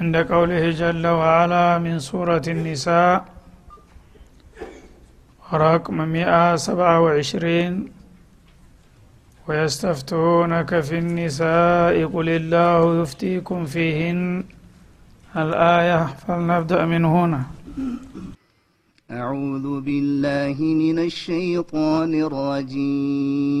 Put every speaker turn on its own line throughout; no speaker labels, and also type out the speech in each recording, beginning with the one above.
عند قوله جل وعلا من سورة النساء رقم مئة سبعة وعشرين ويستفتونك في النساء قل الله يفتيكم فيهن الآية فلنبدأ من هنا.
أعوذ بالله من الشيطان الرجيم.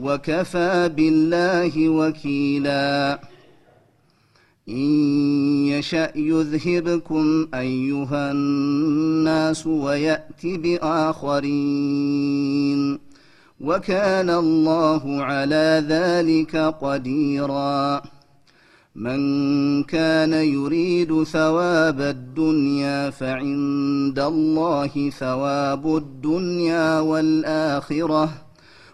وكفى بالله وكيلا. إن يشأ يذهبكم أيها الناس ويأت بآخرين. وكان الله على ذلك قديرا. من كان يريد ثواب الدنيا فعند الله ثواب الدنيا والآخرة.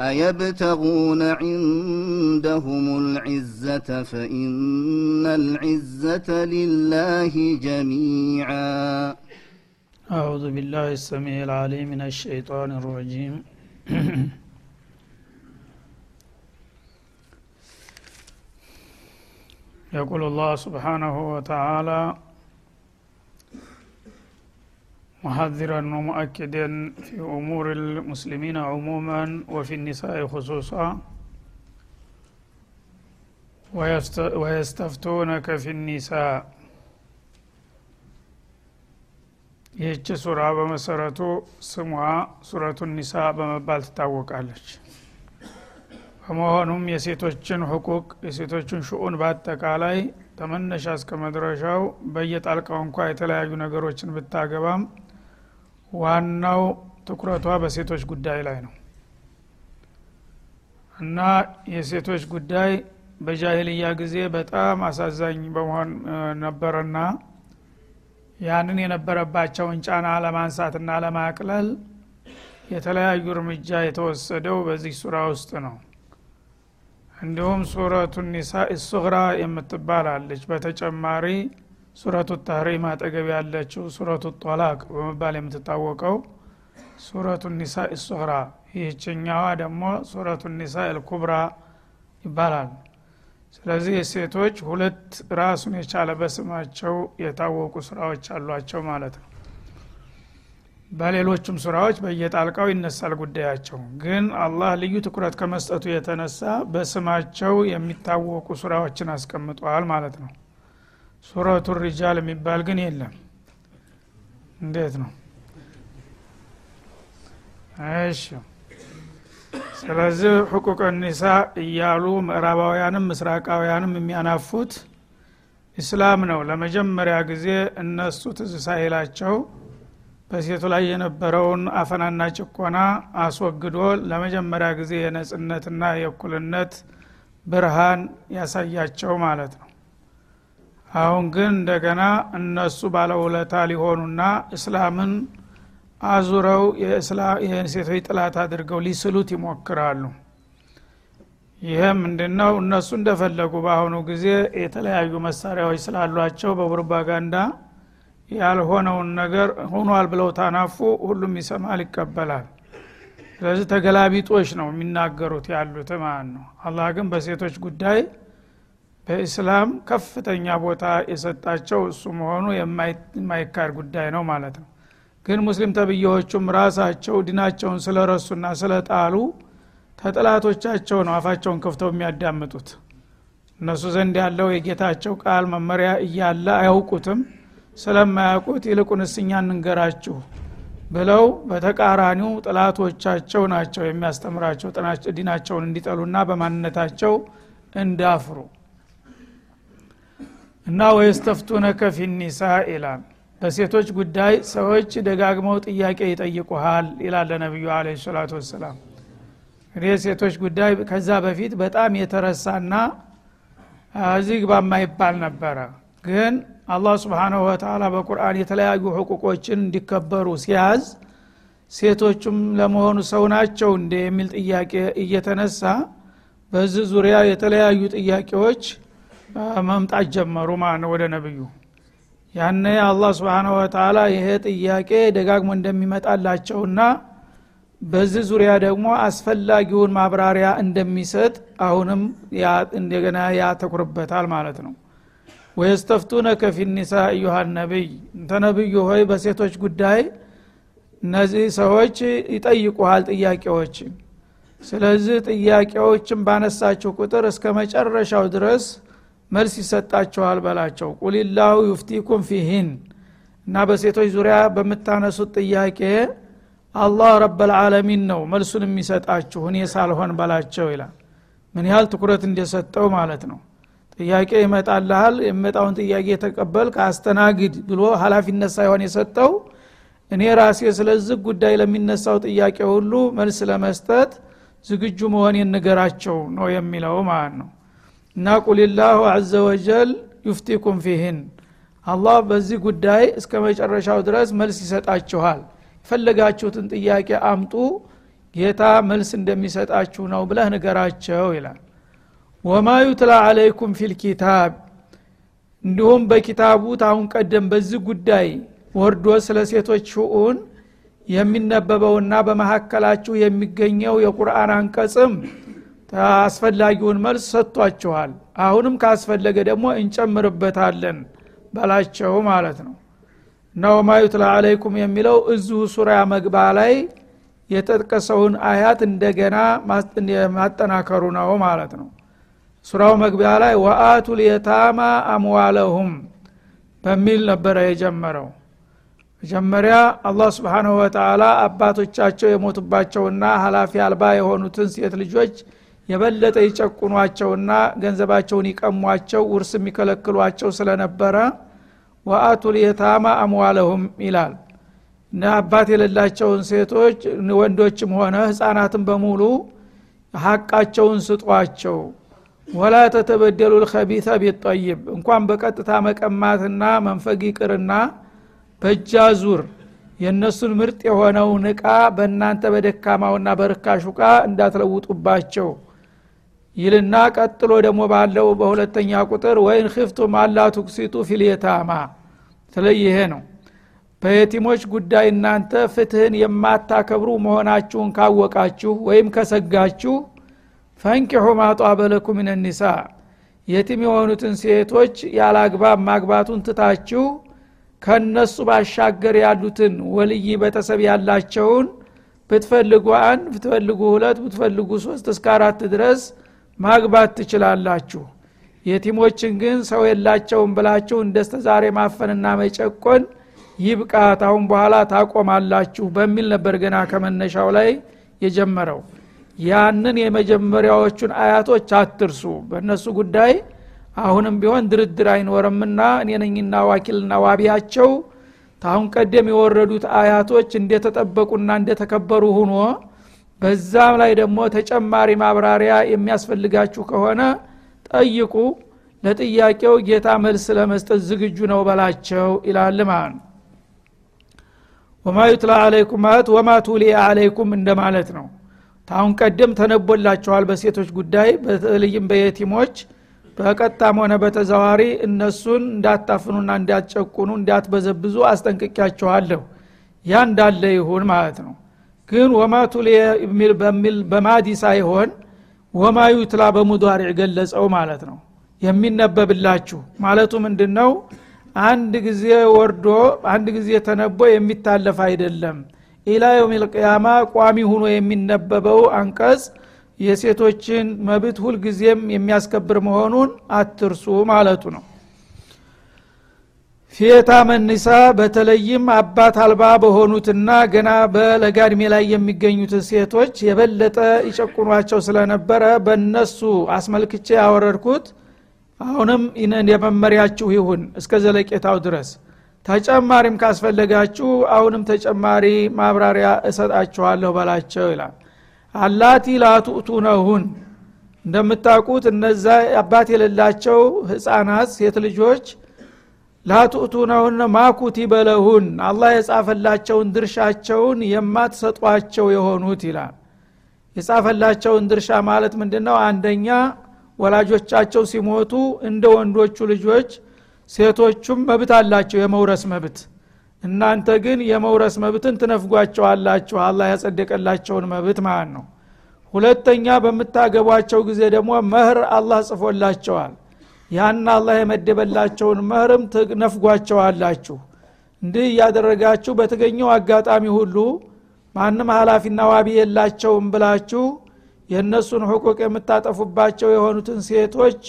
أيبتغون عندهم العزة فإن العزة لله جميعا.
أعوذ بالله السميع العليم من الشيطان الرجيم. يقول الله سبحانه وتعالى محذرا ومؤكدا في أمور المسلمين عموما وفي النساء خصوصا ويست- ويستفتونك في النساء ይህች ሱራ በመሰረቱ ስሟ ሱረቱ ኒሳ በመባል ትታወቃለች በመሆኑም የሴቶችን ህቁቅ የሴቶችን ሽኡን በአጠቃላይ ተመነሻ እስከ መድረሻው በየጣልቃው እንኳ የተለያዩ ነገሮችን ብታገባም ዋናው ትኩረቷ በሴቶች ጉዳይ ላይ ነው። እና የሴቶች ጉዳይ በጃሂልያ ጊዜ በጣም አሳዛኝ በመሆን ነበረና ያንን የነበረባቸውን ጫና ለማንሳትና ለማቅለል የተለያዩ እርምጃ የተወሰደው በዚህ ሱራ ውስጥ ነው። እንዲሁም ሱረቱ ኒሳ ሱግራ የምትባል አለች በተጨማሪ ሱረቱ ተህሪም አጠገብ ያለችው ሱረቱ ጦላቅ በመባል የምትታወቀው ሱረቱ ኒሳ ሱግራ ይህችኛዋ ደግሞ ሱረቱ ኒሳ ልኩብራ ይባላል። ስለዚህ የሴቶች ሁለት ራሱን የቻለ በስማቸው የታወቁ ስራዎች አሏቸው ማለት ነው። በሌሎችም ስራዎች በየጣልቃው ይነሳል ጉዳያቸው። ግን አላህ ልዩ ትኩረት ከመስጠቱ የተነሳ በስማቸው የሚታወቁ ስራዎችን አስቀምጠዋል ማለት ነው ሱረቱ ሪጃል የሚባል ግን የለም። እንዴት ነው? እሺ። ስለዚህ ሕቁቅ ኒሳ እያሉ ምዕራባውያንም ምስራቃውያንም የሚያናፉት ኢስላም ነው። ለመጀመሪያ ጊዜ እነሱ ትዝ ሳይላቸው በሴቱ ላይ የነበረውን አፈናና ጭቆና አስወግዶ ለመጀመሪያ ጊዜ የነጽነትና የእኩልነት ብርሃን ያሳያቸው ማለት ነው አሁን ግን እንደገና እነሱ ባለውለታ ሊሆኑና እስላምን አዙረው የሴቶች ጥላት አድርገው ሊስሉት ይሞክራሉ። ይህም ምንድነው? እነሱ እንደፈለጉ በአሁኑ ጊዜ የተለያዩ መሳሪያዎች ስላሏቸው በፕሮፓጋንዳ ያልሆነውን ነገር ሆኗል ብለው ታናፉ ሁሉም ይሰማል ይቀበላል። ስለዚህ ተገላቢጦች ነው የሚናገሩት ያሉት ማለት ነው። አላህ ግን በሴቶች ጉዳይ በኢስላም ከፍተኛ ቦታ የሰጣቸው እሱ መሆኑ የማይካድ ጉዳይ ነው ማለት ነው። ግን ሙስሊም ተብዬዎቹም ራሳቸው ዲናቸውን ስለረሱና ስለጣሉ ተጥላቶቻቸው ነው አፋቸውን ከፍተው የሚያዳምጡት። እነሱ ዘንድ ያለው የጌታቸው ቃል መመሪያ እያለ አያውቁትም። ስለማያውቁት ይልቁንስ እኛ እንንገራችሁ ብለው በተቃራኒው ጥላቶቻቸው ናቸው የሚያስተምራቸው ዲናቸውን እንዲጠሉና በማንነታቸው እንዳፍሩ እና ወየስተፍቱነከ ፊኒሳ ይላል። በሴቶች ጉዳይ ሰዎች ደጋግመው ጥያቄ ይጠይቁሃል ይላል ለነቢዩ አለ ሰላቱ ወሰላም። እንግዲህ ሴቶች ጉዳይ ከዛ በፊት በጣም የተረሳና እዚህ ግባ የማይባል ነበረ። ግን አላህ ስብሓናሁ ወተላ በቁርአን የተለያዩ ሕቁቆችን እንዲከበሩ ሲያዝ ሴቶቹም ለመሆኑ ሰው ናቸው እንደ የሚል ጥያቄ እየተነሳ በዚህ ዙሪያ የተለያዩ ጥያቄዎች መምጣት ጀመሩ ማለት ወደ ነብዩ። ያነ አላህ ስብሓናሁ ወተላ ይሄ ጥያቄ ደጋግሞ እንደሚመጣላቸውና በዚህ ዙሪያ ደግሞ አስፈላጊውን ማብራሪያ እንደሚሰጥ አሁንም እንደገና ያተኩርበታል ማለት ነው። ወየስተፍቱነከ ፊኒሳ እዩሃ ነቢይ እንተ ነቢዩ ሆይ በሴቶች ጉዳይ እነዚህ ሰዎች ይጠይቁሃል ጥያቄዎች። ስለዚህ ጥያቄዎችን ባነሳችሁ ቁጥር እስከ መጨረሻው ድረስ መልስ ይሰጣችኋል በላቸው። ቁልላሁ ዩፍቲኩም ፊህን እና በሴቶች ዙሪያ በምታነሱት ጥያቄ አላህ ረበልዓለሚን ነው መልሱን የሚሰጣችሁ እኔ ሳልሆን በላቸው ይላል። ምን ያህል ትኩረት እንደሰጠው ማለት ነው። ጥያቄ ይመጣልሃል የሚመጣውን ጥያቄ የተቀበል ከአስተናግድ ብሎ ሀላፊነት ሳይሆን የሰጠው እኔ ራሴ ስለዚህ ጉዳይ ለሚነሳው ጥያቄ ሁሉ መልስ ለመስጠት ዝግጁ መሆን የንገራቸው ነው የሚለው ማለት ነው እና ቁልላሁ አዘ ወጀል ዩፍቲኩም ፊህን። አላህ በዚህ ጉዳይ እስከ መጨረሻው ድረስ መልስ ይሰጣችኋል። የፈለጋችሁትን ጥያቄ አምጡ ጌታ መልስ እንደሚሰጣችሁ ነው ብለህ ንገራቸው ይላል። ወማ ዩትላ አለይኩም ፊልኪታብ እንዲሁም በኪታቡ ታሁን ቀደም በዚህ ጉዳይ ወርዶ ስለ ሴቶች ሽኡን የሚነበበውና በመካከላችሁ የሚገኘው የቁርአን አንቀጽም አስፈላጊውን መልስ ሰጥቷችኋል። አሁንም ካስፈለገ ደግሞ እንጨምርበታለን በላቸው ማለት ነው። እና ወማ ዩትላ አለይኩም የሚለው እዚሁ ሱራ መግባ ላይ የተጠቀሰውን አያት እንደገና ማጠናከሩ ነው ማለት ነው። ሱራው መግቢያ ላይ ወአቱ ልየታማ አምዋለሁም በሚል ነበረ የጀመረው። መጀመሪያ አላህ ስብሓንሁ ወተላ አባቶቻቸው የሞቱባቸውና ሀላፊ አልባ የሆኑትን ሴት ልጆች የበለጠ ይጨቁኗቸውና ገንዘባቸውን ይቀሟቸው ውርስ የሚከለክሏቸው ስለነበረ ወአቱ ልየታማ አምዋለሁም ይላል። አባት የሌላቸውን ሴቶች ወንዶችም ሆነ ህፃናትን በሙሉ ሀቃቸውን ስጧቸው። ወላ ተተበደሉ ልከቢተ ቢጠይብ እንኳን በቀጥታ መቀማትና መንፈግ ይቅርና በእጃ ዙር የእነሱን ምርጥ የሆነውን እቃ በእናንተ በደካማውና በርካሹ እቃ እንዳትለውጡባቸው ይልና ቀጥሎ ደግሞ ባለው በሁለተኛ ቁጥር ወይን ክፍቱም አላ ቱክሲጡ ፊልየታማ ስለይ ይሄ ነው። በየቲሞች ጉዳይ እናንተ ፍትህን የማታከብሩ መሆናችሁን ካወቃችሁ ወይም ከሰጋችሁ ፈንኪሑ ማጧበለኩ ምን ኒሳ። የቲም የሆኑትን ሴቶች ያላግባብ ማግባቱን ትታችሁ ከነሱ ባሻገር ያሉትን ወልይ ቤተሰብ ያላቸውን ብትፈልጉ አንድ ብትፈልጉ ሁለት ብትፈልጉ ሶስት እስከ አራት ድረስ ማግባት ትችላላችሁ። የቲሞችን ግን ሰው የላቸውም ብላችሁ እንደስተ ዛሬ ማፈንና መጨቆን ይብቃት አሁን በኋላ ታቆማላችሁ በሚል ነበር ገና ከመነሻው ላይ የጀመረው። ያንን የመጀመሪያዎቹን አያቶች አትርሱ። በእነሱ ጉዳይ አሁንም ቢሆን ድርድር አይኖርምና እኔ ነኝና ዋኪልና ዋቢያቸው። ታሁን ቀደም የወረዱት አያቶች እንደተጠበቁና እንደተከበሩ ሁኖ በዛም ላይ ደግሞ ተጨማሪ ማብራሪያ የሚያስፈልጋችሁ ከሆነ ጠይቁ። ለጥያቄው ጌታ መልስ ለመስጠት ዝግጁ ነው በላቸው ይላል ማለት ወማ ዩትላ አለይኩም ማለት ወማ ቱሊያ አለይኩም እንደማለት ነው። ታሁን ቀደም ተነቦላቸዋል በሴቶች ጉዳይ በተለይም በየቲሞች። በቀጥታም ሆነ በተዘዋሪ እነሱን እንዳታፍኑና እንዳትጨቁኑ እንዳትበዘብዙ አስጠንቅቂያቸዋለሁ ያ እንዳለ ይሁን ማለት ነው ግን ወማ ቱሊየ በሚል በማዲ ሳይሆን ወማ ዩትላ በሙዷሪዕ ገለጸው ማለት ነው። የሚነበብላችሁ ማለቱ ምንድን ነው አንድ ጊዜ ወርዶ አንድ ጊዜ ተነቦ የሚታለፍ አይደለም። ኢላ የውም ልቅያማ ቋሚ ሁኖ የሚነበበው አንቀጽ የሴቶችን መብት ሁልጊዜም የሚያስከብር መሆኑን አትርሱ ማለቱ ነው ፊየታ መኒሳ በተለይም አባት አልባ በሆኑትና ገና በለጋ እድሜ ላይ የሚገኙት ሴቶች የበለጠ ይጨቁኗቸው ስለነበረ በእነሱ አስመልክቼ ያወረድኩት አሁንም የመመሪያችሁ ይሁን እስከ ዘለቄታው ድረስ። ተጨማሪም ካስፈለጋችሁ አሁንም ተጨማሪ ማብራሪያ እሰጣችኋለሁ በላቸው ይላል። አላቲ ላቱእቱነሁን እንደምታውቁት እነዛ አባት የሌላቸው ህፃናት ሴት ልጆች ላቱእቱነሁን ማኩቲበ ለሁን አላህ የጻፈላቸውን ድርሻቸውን የማትሰጧቸው የሆኑት ይላል። የጻፈላቸውን ድርሻ ማለት ምንድነው? አንደኛ ወላጆቻቸው ሲሞቱ እንደ ወንዶቹ ልጆች ሴቶቹም መብት አላቸው የመውረስ መብት። እናንተ ግን የመውረስ መብትን ትነፍጓቸዋላችሁ። አላህ ያጸደቀላቸውን መብት ማለት ነው። ሁለተኛ በምታገቧቸው ጊዜ ደግሞ መህር አላህ ጽፎላቸዋል ያን አላህ የመደበላቸውን መህርም ትነፍጓቸዋላችሁ እንዲህ እያደረጋችሁ በተገኘው አጋጣሚ ሁሉ ማንም ሀላፊና ዋቢ የላቸውም ብላችሁ የእነሱን ሕቁቅ የምታጠፉባቸው የሆኑትን ሴቶች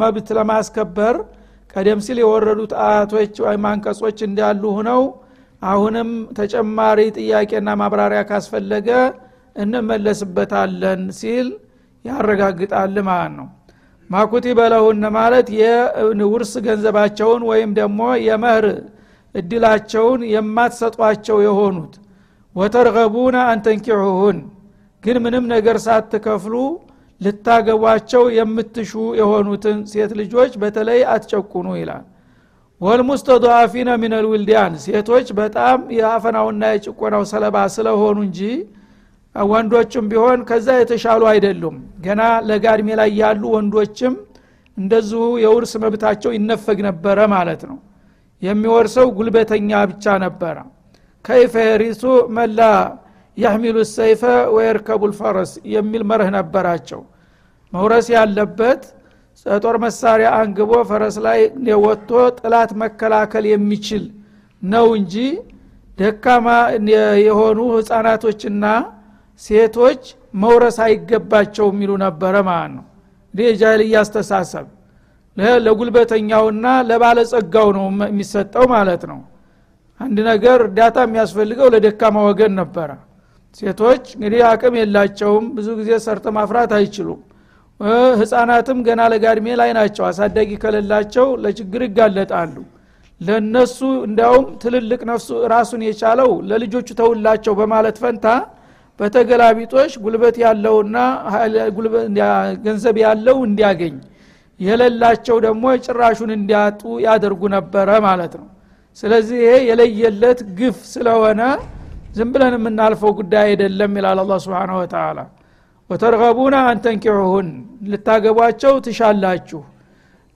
መብት ለማስከበር ቀደም ሲል የወረዱት አያቶች ወይም አንቀጾች እንዳሉ ሁነው አሁንም ተጨማሪ ጥያቄና ማብራሪያ ካስፈለገ እንመለስበታለን ሲል ያረጋግጣል ማለት ነው ማኩቲ በለሁነ ማለት የውርስ ገንዘባቸውን ወይም ደግሞ የመህር እድላቸውን የማትሰጧቸው የሆኑት። ወተርገቡነ አንተንኪሑሁን ግን ምንም ነገር ሳትከፍሉ ልታገቧቸው የምትሹ የሆኑትን ሴት ልጆች በተለይ አትጨቁኑ ይላል። ወልሙስተضዓፊነ ሚን ልዊልዲያን ሴቶች በጣም የአፈናውና የጭቆናው ሰለባ ስለሆኑ እንጂ ወንዶችም ቢሆን ከዛ የተሻሉ አይደሉም። ገና ለጋድሜ ላይ ያሉ ወንዶችም እንደዚሁ የውርስ መብታቸው ይነፈግ ነበረ ማለት ነው። የሚወርሰው ጉልበተኛ ብቻ ነበረ። ከይፈ የሪሱ መላ ያህሚሉ ሰይፈ ወየርከቡ ልፈረስ የሚል መርህ ነበራቸው። መውረስ ያለበት ጦር መሳሪያ አንግቦ ፈረስ ላይ ወጥቶ ጥላት መከላከል የሚችል ነው እንጂ ደካማ የሆኑ ህፃናቶችና ሴቶች መውረስ አይገባቸው የሚሉ ነበረ ማለት ነው። እንዲህ የጃይልያ አስተሳሰብ ለጉልበተኛውና ለባለጸጋው ነው የሚሰጠው ማለት ነው። አንድ ነገር እርዳታ የሚያስፈልገው ለደካማ ወገን ነበረ። ሴቶች እንግዲህ አቅም የላቸውም ብዙ ጊዜ ሰርተ ማፍራት አይችሉም። ህፃናትም ገና ለጋድሜ ላይ ናቸው አሳዳጊ ከሌላቸው ለችግር ይጋለጣሉ። ለነሱ እንዲያውም ትልልቅ ነፍሱ ራሱን የቻለው ለልጆቹ ተውላቸው በማለት ፈንታ በተገላቢጦች ጉልበት ያለውና ገንዘብ ያለው እንዲያገኝ የሌላቸው ደግሞ ጭራሹን እንዲያጡ ያደርጉ ነበረ ማለት ነው። ስለዚህ ይሄ የለየለት ግፍ ስለሆነ ዝም ብለን የምናልፈው ጉዳይ አይደለም ይላል አላ ስብን ወተላ ወተርገቡና አንተንኪሑሁን ልታገቧቸው ትሻላችሁ።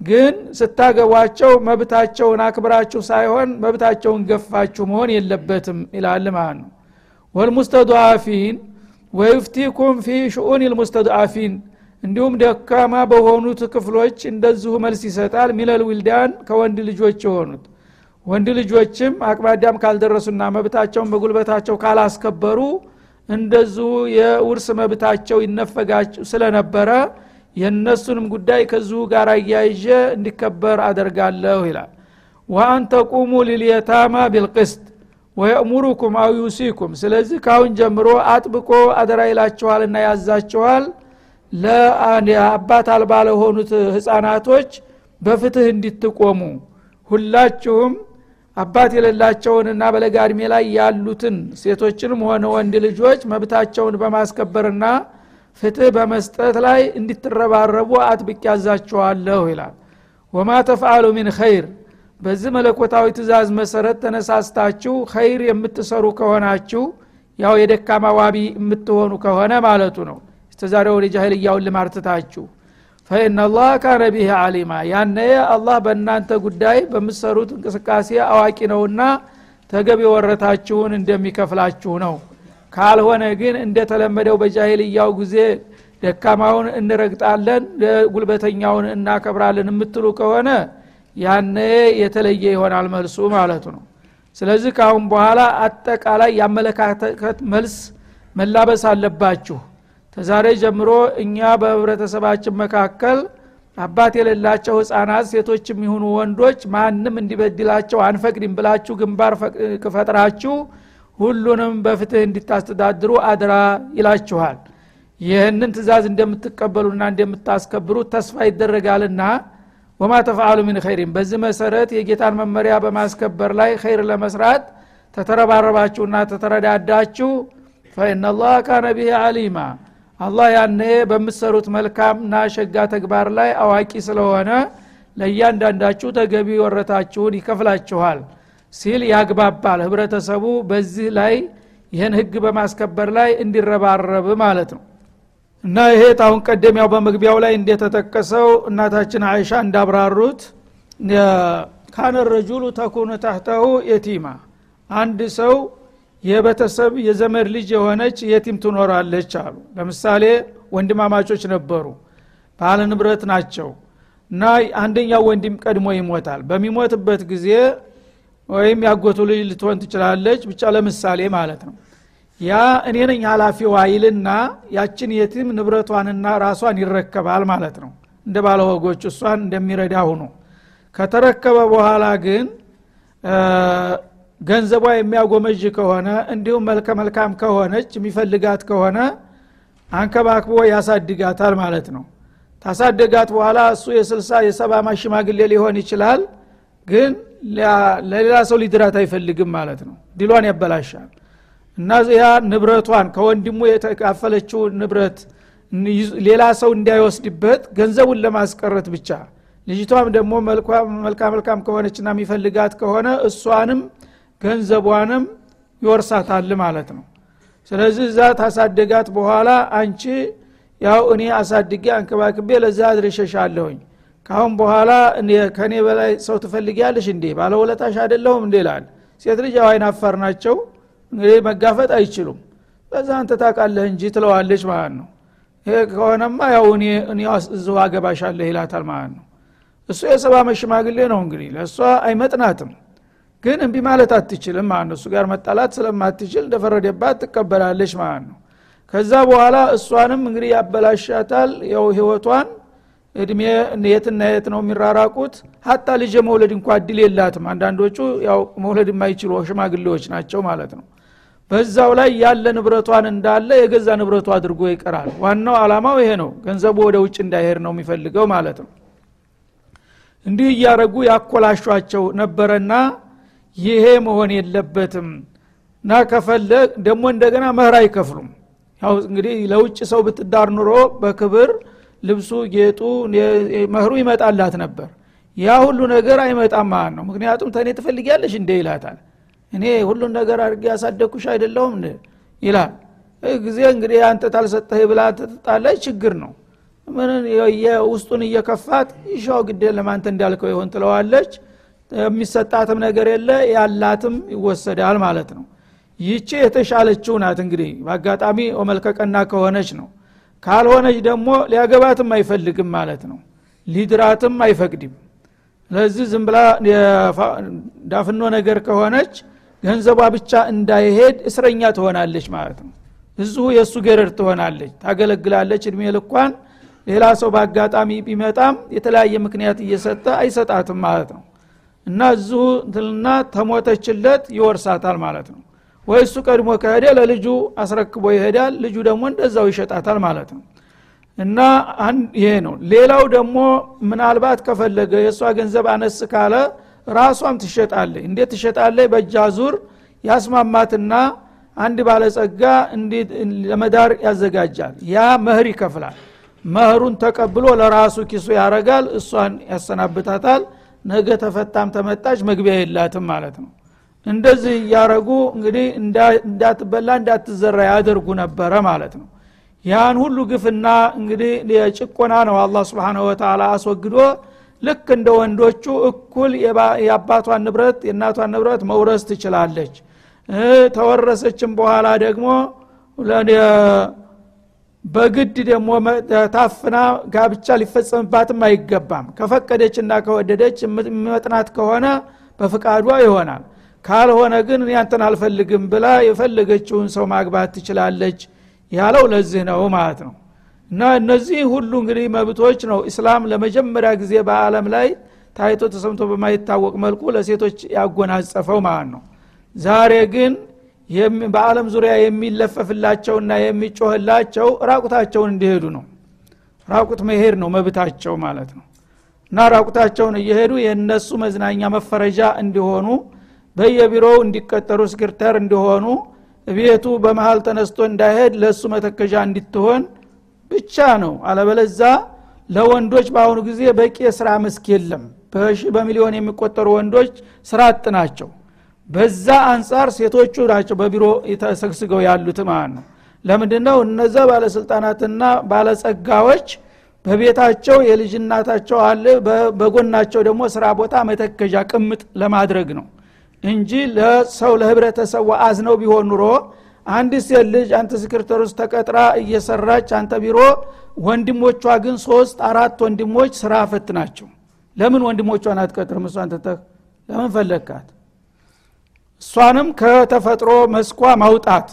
ግን ስታገቧቸው መብታቸውን አክብራችሁ ሳይሆን መብታቸውን ገፋችሁ መሆን የለበትም ይላል ማለት ነው ወልሙስተضዓፊን ወዩፍቲኩም ፊ ሽኡን ልሙስተضዓፊን እንዲሁም ደካማ በሆኑት ክፍሎች እንደዚሁ መልስ ይሰጣል። ሚለል ዊልዳን ከወንድ ልጆች የሆኑት። ወንድ ልጆችም አቅማዳም ካልደረሱና መብታቸውን በጉልበታቸው ካላስከበሩ እንደዚሁ የውርስ መብታቸው ይነፈጋቸው ስለነበረ የእነሱንም ጉዳይ ከዚሁ ጋር እያይዤ እንዲከበር አደርጋለሁ ይላል። ወአን ተቁሙ ሊልየታማ ቢልቅስት ወየእሙሩኩም አው ዩሲኩም። ስለዚህ ካሁን ጀምሮ አጥብቆ አደራ ይላችኋልና ያዛችኋል። ለአባት አልባ ለሆኑት ህፃናቶች በፍትህ እንዲትቆሙ ሁላችሁም አባት የሌላቸውንና በለጋ እድሜ ላይ ያሉትን ሴቶችንም ሆነ ወንድ ልጆች መብታቸውን በማስከበርና ፍትህ በመስጠት ላይ እንዲትረባረቡ አጥብቅ ያዛችኋለሁ ይላል። ወማ ተፍአሉ ሚን ኸይር በዚህ መለኮታዊ ትእዛዝ መሰረት ተነሳስታችሁ ኸይር የምትሰሩ ከሆናችሁ ያው የደካማ ዋቢ የምትሆኑ ከሆነ ማለቱ ነው። እስተዛሬ ወደ ልማርትታችሁ ፈኢናላህ ካነ ቢህ አሊማ ያነ አላህ በእናንተ ጉዳይ በምትሰሩት እንቅስቃሴ አዋቂ ነውና ተገቢ ወረታችሁን እንደሚከፍላችሁ ነው። ካልሆነ ግን እንደተለመደው በጃሂልያው ጊዜ ደካማውን እንረግጣለን ጉልበተኛውን እናከብራለን የምትሉ ከሆነ ያነ የተለየ ይሆናል መልሱ ማለቱ ነው። ስለዚህ ካሁን በኋላ አጠቃላይ የአመለካከት መልስ መላበስ አለባችሁ። ተዛሬ ጀምሮ እኛ በህብረተሰባችን መካከል አባት የሌላቸው ህፃናት ሴቶችም ይሁኑ ወንዶች ማንም እንዲበድላቸው አንፈቅድም ብላችሁ ግንባር ፈጥራችሁ ሁሉንም በፍትህ እንዲታስተዳድሩ አድራ ይላችኋል። ይህንን ትእዛዝ እንደምትቀበሉና እንደምታስከብሩ ተስፋ ይደረጋልና ወማ ተፈአሉ ምን ኸይሪን? በዚህ መሰረት የጌታን መመሪያ በማስከበር ላይ ኸይር ለመስራት ተተረባረባችሁና ተተረዳዳችሁ ፈኢናላህ ካነ ቢህ አሊማ አላህ ያነ በምትሰሩት መልካምና ሸጋ ተግባር ላይ አዋቂ ስለሆነ ለእያንዳንዳችሁ ተገቢ ወረታችሁን ይከፍላችኋል ሲል ያግባባል። ህብረተሰቡ በዚህ ላይ ይህን ህግ በማስከበር ላይ እንዲረባረብ ማለት ነው እና ይሄ ታሁን ቀደም ያው በመግቢያው ላይ እንደተጠቀሰው እናታችን አይሻ እንዳብራሩት ካነ ረጁሉ ተኩኑ ታህተሁ የቲማ። አንድ ሰው የቤተሰብ የዘመድ ልጅ የሆነች የቲም ትኖራለች አሉ። ለምሳሌ ወንድማማቾች ነበሩ ባለ ንብረት ናቸው እና አንደኛው ወንድም ቀድሞ ይሞታል። በሚሞትበት ጊዜ ወይም ያጎቱ ልጅ ልትሆን ትችላለች። ብቻ ለምሳሌ ማለት ነው ያ እኔ ነኝ ሀላፊዋ ይልና ያችን የቲም ንብረቷንና ራሷን ይረከባል ማለት ነው። እንደ ባለወጎች እሷን እንደሚረዳ ሁኖ ከተረከበ በኋላ ግን ገንዘቧ የሚያጎመዥ ከሆነ እንዲሁም መልከ መልካም ከሆነች የሚፈልጋት ከሆነ አንከባክቦ ያሳድጋታል ማለት ነው። ታሳደጋት በኋላ እሱ የስልሳ የሰባ ማሽማግሌ ሊሆን ይችላል ግን ለሌላ ሰው ሊድራት አይፈልግም ማለት ነው። ድሏን ያበላሻል እና ያ ንብረቷን ከወንድሙ የተካፈለችው ንብረት ሌላ ሰው እንዳይወስድበት ገንዘቡን ለማስቀረት ብቻ። ልጅቷም ደግሞ መልካ መልካም ከሆነችና የሚፈልጋት ከሆነ እሷንም ገንዘቧንም ይወርሳታል ማለት ነው። ስለዚህ እዛ ታሳደጋት በኋላ አንቺ ያው እኔ አሳድጌ አንከባክቤ ለዛ አድርሸሻለሁኝ ካሁን በኋላ ከእኔ በላይ ሰው ትፈልጊያለሽ እንዴ? ባለውለታሽ አደለሁም እንዴ ይላል። ሴት ልጅ አይን አፋር ናቸው እንግዲህ መጋፈጥ አይችሉም። በዛ አንተ ታቃለህ እንጂ ትለዋለች ማለት ነው። ይሄ ከሆነማ ያው እኔ አገባሻለህ ይላታል ማለት ነው። እሱ የሰባ መሽማግሌ ነው እንግዲህ ለእሷ አይመጥናትም። ግን እምቢ ማለት አትችልም ማለት ነው። እሱ ጋር መጣላት ስለማትችል እንደፈረደባት ትቀበላለች ማለት ነው። ከዛ በኋላ እሷንም እንግዲህ ያበላሻታል። ያው ህይወቷን እድሜ የትና የት ነው የሚራራቁት? ሀታ ልጅ መውለድ እንኳ እድል የላትም። አንዳንዶቹ ያው መውለድ የማይችሉ ሽማግሌዎች ናቸው ማለት ነው በዛው ላይ ያለ ንብረቷን እንዳለ የገዛ ንብረቱ አድርጎ ይቀራል። ዋናው አላማው ይሄ ነው። ገንዘቡ ወደ ውጭ እንዳይሄድ ነው የሚፈልገው ማለት ነው። እንዲህ እያረጉ ያኮላሿቸው ነበረና ይሄ መሆን የለበትም። እና ከፈለግ ደግሞ እንደገና መህር አይከፍሉም። ያው እንግዲህ ለውጭ ሰው ብትዳር ኑሮ በክብር ልብሱ ጌጡ መህሩ ይመጣላት ነበር። ያ ሁሉ ነገር አይመጣም ማለት ነው። ምክንያቱም ተኔ ትፈልጊያለሽ እንደ ይላታል እኔ ሁሉን ነገር አድርጌ ያሳደግኩሽ አይደለሁም ይላል። ጊዜ እንግዲህ አንተ ታልሰጠህ ብላ ትጣለች። ችግር ነው። ምን ውስጡን እየከፋት ይሻው ግዴ ለማንተ እንዳልከው ይሆን ትለዋለች። የሚሰጣትም ነገር የለ ያላትም ይወሰዳል ማለት ነው። ይቺ የተሻለችው ናት እንግዲህ። በአጋጣሚ ወመልከቀና ከሆነች ነው። ካልሆነች ደግሞ ሊያገባትም አይፈልግም ማለት ነው። ሊድራትም አይፈቅድም። ስለዚህ ዝም ብላ ዳፍኖ ነገር ከሆነች ገንዘቧ ብቻ እንዳይሄድ እስረኛ ትሆናለች ማለት ነው። እዚሁ የእሱ ገረድ ትሆናለች። ታገለግላለች እድሜ ልኳን። ሌላ ሰው በአጋጣሚ ቢመጣም የተለያየ ምክንያት እየሰጠ አይሰጣትም ማለት ነው። እና እዚሁ ትልና ተሞተችለት ይወርሳታል ማለት ነው። ወይ እሱ ቀድሞ ከሄደ ለልጁ አስረክቦ ይሄዳል ልጁ ደግሞ እንደዛው ይሸጣታል ማለት ነው። እና ይሄ ነው። ሌላው ደግሞ ምናልባት ከፈለገ የእሷ ገንዘብ አነስ ካለ ራሷም ትሸጣለች። እንዴት ትሸጣለች? በእጃ ዙር ያስማማትና አንድ ባለጸጋ ለመዳር ያዘጋጃል? ያ መህር ይከፍላል። መህሩን ተቀብሎ ለራሱ ኪሱ ያረጋል እሷን ያሰናብታታል። ነገ ተፈታም ተመጣች መግቢያ የላትም ማለት ነው። እንደዚህ እያረጉ እንግዲህ እንዳትበላ እንዳትዘራ ያደርጉ ነበረ ማለት ነው። ያን ሁሉ ግፍና እንግዲህ የጭቆና ነው አላ ስብን ወተላ አስወግዶ ልክ እንደ ወንዶቹ እኩል የአባቷን ንብረት የእናቷን ንብረት መውረስ ትችላለች። ተወረሰችም በኋላ ደግሞ በግድ ደግሞ ታፍና ጋብቻ ሊፈጸምባትም አይገባም። ከፈቀደችና ከወደደች የሚመጥናት ከሆነ በፍቃዷ ይሆናል። ካልሆነ ግን ያንተን አልፈልግም ብላ የፈለገችውን ሰው ማግባት ትችላለች። ያለው ለዚህ ነው ማለት ነው እና እነዚህ ሁሉ እንግዲህ መብቶች ነው። እስላም ለመጀመሪያ ጊዜ በአለም ላይ ታይቶ ተሰምቶ በማይታወቅ መልኩ ለሴቶች ያጎናጸፈው ማለት ነው። ዛሬ ግን በአለም ዙሪያ የሚለፈፍላቸውና የሚጮህላቸው ራቁታቸውን እንዲሄዱ ነው። ራቁት መሄድ ነው መብታቸው ማለት ነው። እና ራቁታቸውን እየሄዱ የእነሱ መዝናኛ መፈረጃ እንዲሆኑ በየቢሮው እንዲቀጠሩ ስክርተር እንዲሆኑ ቤቱ በመሀል ተነስቶ እንዳይሄድ ለእሱ መተከዣ እንዲትሆን ብቻ ነው። አለበለዛ ለወንዶች በአሁኑ ጊዜ በቂ የስራ መስክ የለም። በሺ በሚሊዮን የሚቆጠሩ ወንዶች ስራ አጥ ናቸው። በዛ አንጻር ሴቶቹ ናቸው በቢሮ ተሰግስገው ያሉት ማለት ነው። ለምንድ ነው እነዛ ባለስልጣናትና ባለጸጋዎች በቤታቸው የልጅናታቸው አለ በጎናቸው ደግሞ ስራ ቦታ መተከዣ ቅምጥ ለማድረግ ነው እንጂ ለሰው ለህብረተሰቡ አዝነው ቢሆን ኑሮ አንድ ሴት ልጅ አንተ ስክርተር ውስጥ ተቀጥራ እየሰራች አንተ ቢሮ ወንድሞቿ ግን ሶስት አራት ወንድሞች ስራ ፈት ናቸው። ለምን ወንድሞቿን አትቀጥርም? እሷን ትተህ ለምን ፈለግካት? እሷንም ከተፈጥሮ መስኳ ማውጣት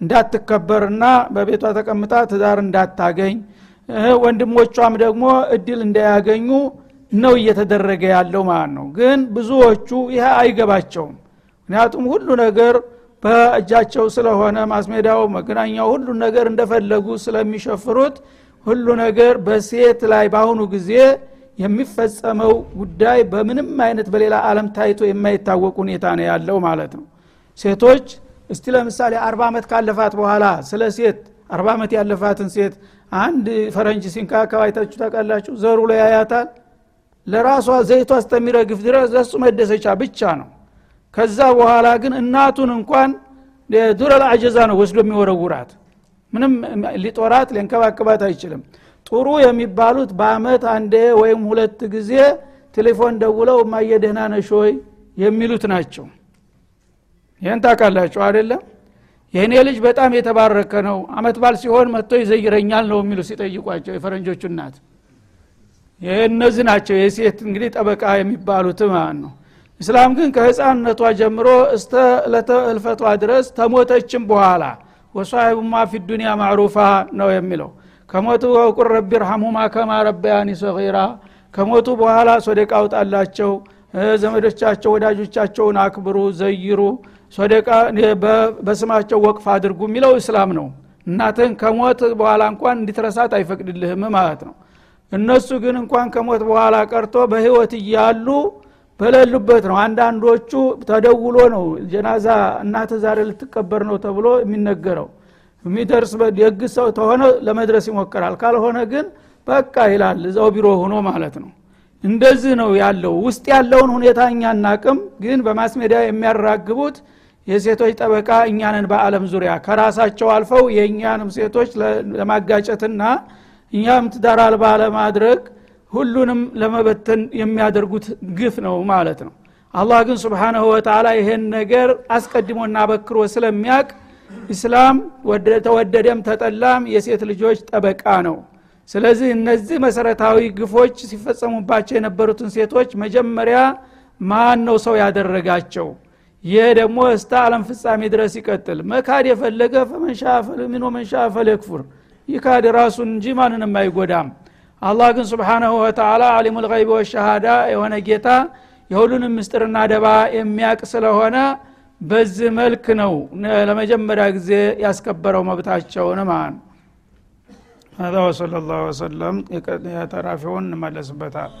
እንዳትከበርና በቤቷ ተቀምጣ ትዳር እንዳታገኝ ወንድሞቿም ደግሞ እድል እንዳያገኙ ነው እየተደረገ ያለው ማለት ነው። ግን ብዙዎቹ ይህ አይገባቸውም። ምክንያቱም ሁሉ ነገር በእጃቸው ስለሆነ ማስሜዳው መገናኛው ሁሉ ነገር እንደፈለጉ ስለሚሸፍሩት ሁሉ ነገር በሴት ላይ በአሁኑ ጊዜ የሚፈጸመው ጉዳይ በምንም አይነት በሌላ አለም ታይቶ የማይታወቅ ሁኔታ ነው ያለው ማለት ነው። ሴቶች እስቲ ለምሳሌ አርባ ዓመት ካለፋት በኋላ ስለ ሴት አርባ ዓመት ያለፋትን ሴት አንድ ፈረንጅ ሲንካከብ አይታችሁ ታውቃላችሁ? ዘሩ ላይ ያያታል። ለራሷ ዘይቷ እስከሚረግፍ ድረስ ለሱ መደሰቻ ብቻ ነው ከዛ በኋላ ግን እናቱን እንኳን ዱረል አጀዛ ነው ወስዶ የሚወረውራት። ምንም ሊጦራት ሊንከባከባት አይችልም። ጥሩ የሚባሉት በአመት አንዴ ወይም ሁለት ጊዜ ቴሌፎን ደውለው ማየደህና ነሽ ወይ የሚሉት ናቸው። ይህን ታውቃላችሁ አይደለም? የእኔ ልጅ በጣም የተባረከ ነው። አመት ባል ሲሆን መጥቶ ይዘይረኛል ነው የሚሉ ሲጠይቋቸው የፈረንጆቹ እናት። እነዚህ ናቸው የሴት እንግዲህ ጠበቃ የሚባሉት ማለት ነው እስላም ግን ከህፃንነቷ ጀምሮ እስተ እለተ ድረስ ተሞተችም በኋላ ወሳሂቡማ ፊ ዱኒያ ማዕሩፋ ነው የሚለው። ከሞቱ ወቁር ረቢ ርሐሙማ ከማ ረበያኒ ሰጊራ ከሞቱ በኋላ ሶደቃ አውጣላቸው ዘመዶቻቸው ወዳጆቻቸውን አክብሩ ዘይሩ ሶደቃ በስማቸው ወቅፍ አድርጉ የሚለው እስላም ነው። እናትህን ከሞት በኋላ እንኳን እንዲትረሳት አይፈቅድልህም ማለት ነው። እነሱ ግን እንኳን ከሞት በኋላ ቀርቶ በህይወት እያሉ በሌሉበት ነው። አንዳንዶቹ ተደውሎ ነው ጀናዛ እናተ ዛሬ ልትቀበር ነው ተብሎ የሚነገረው። የሚደርስ የግ ሰው ተሆነ ለመድረስ ይሞክራል። ካልሆነ ግን በቃ ይላል እዛው ቢሮ ሆኖ ማለት ነው። እንደዚህ ነው ያለው። ውስጥ ያለውን ሁኔታ እኛ እናቅም ግን በማስ የሚያራግቡት የሴቶች ጠበቃ እኛንን በአለም ዙሪያ። ከራሳቸው አልፈው የእኛንም ሴቶች ለማጋጨትና እኛም ትዳር አልባ ለማድረግ ሁሉንም ለመበተን የሚያደርጉት ግፍ ነው ማለት ነው። አላህ ግን ስብሓናሁ ወተላ ይሄን ነገር አስቀድሞና በክሮ ስለሚያቅ ኢስላም ተወደደም ተጠላም የሴት ልጆች ጠበቃ ነው። ስለዚህ እነዚህ መሰረታዊ ግፎች ሲፈጸሙባቸው የነበሩትን ሴቶች መጀመሪያ ማን ነው ሰው ያደረጋቸው? ይህ ደግሞ እስተ አለም ፍጻሜ ድረስ ይቀጥል። መካድ የፈለገ ፈመንሻ ፈልሚን ወመንሻ ፈለክፉር ይካድ ራሱን እንጂ ማንንም አይጎዳም አላህ ግን ስብሓናሁ ወተላ አሊሙ ልይብ ወሸሃዳ የሆነ ጌታ የሁሉንም ምስጥርና ደባ የሚያቅ ስለሆነ በዚህ መልክ ነው ለመጀመሪያ ጊዜ ያስከበረው መብታቸውን ማለት ነው هذا وصلى الله وسلم የተራፊውን እንመለስበታል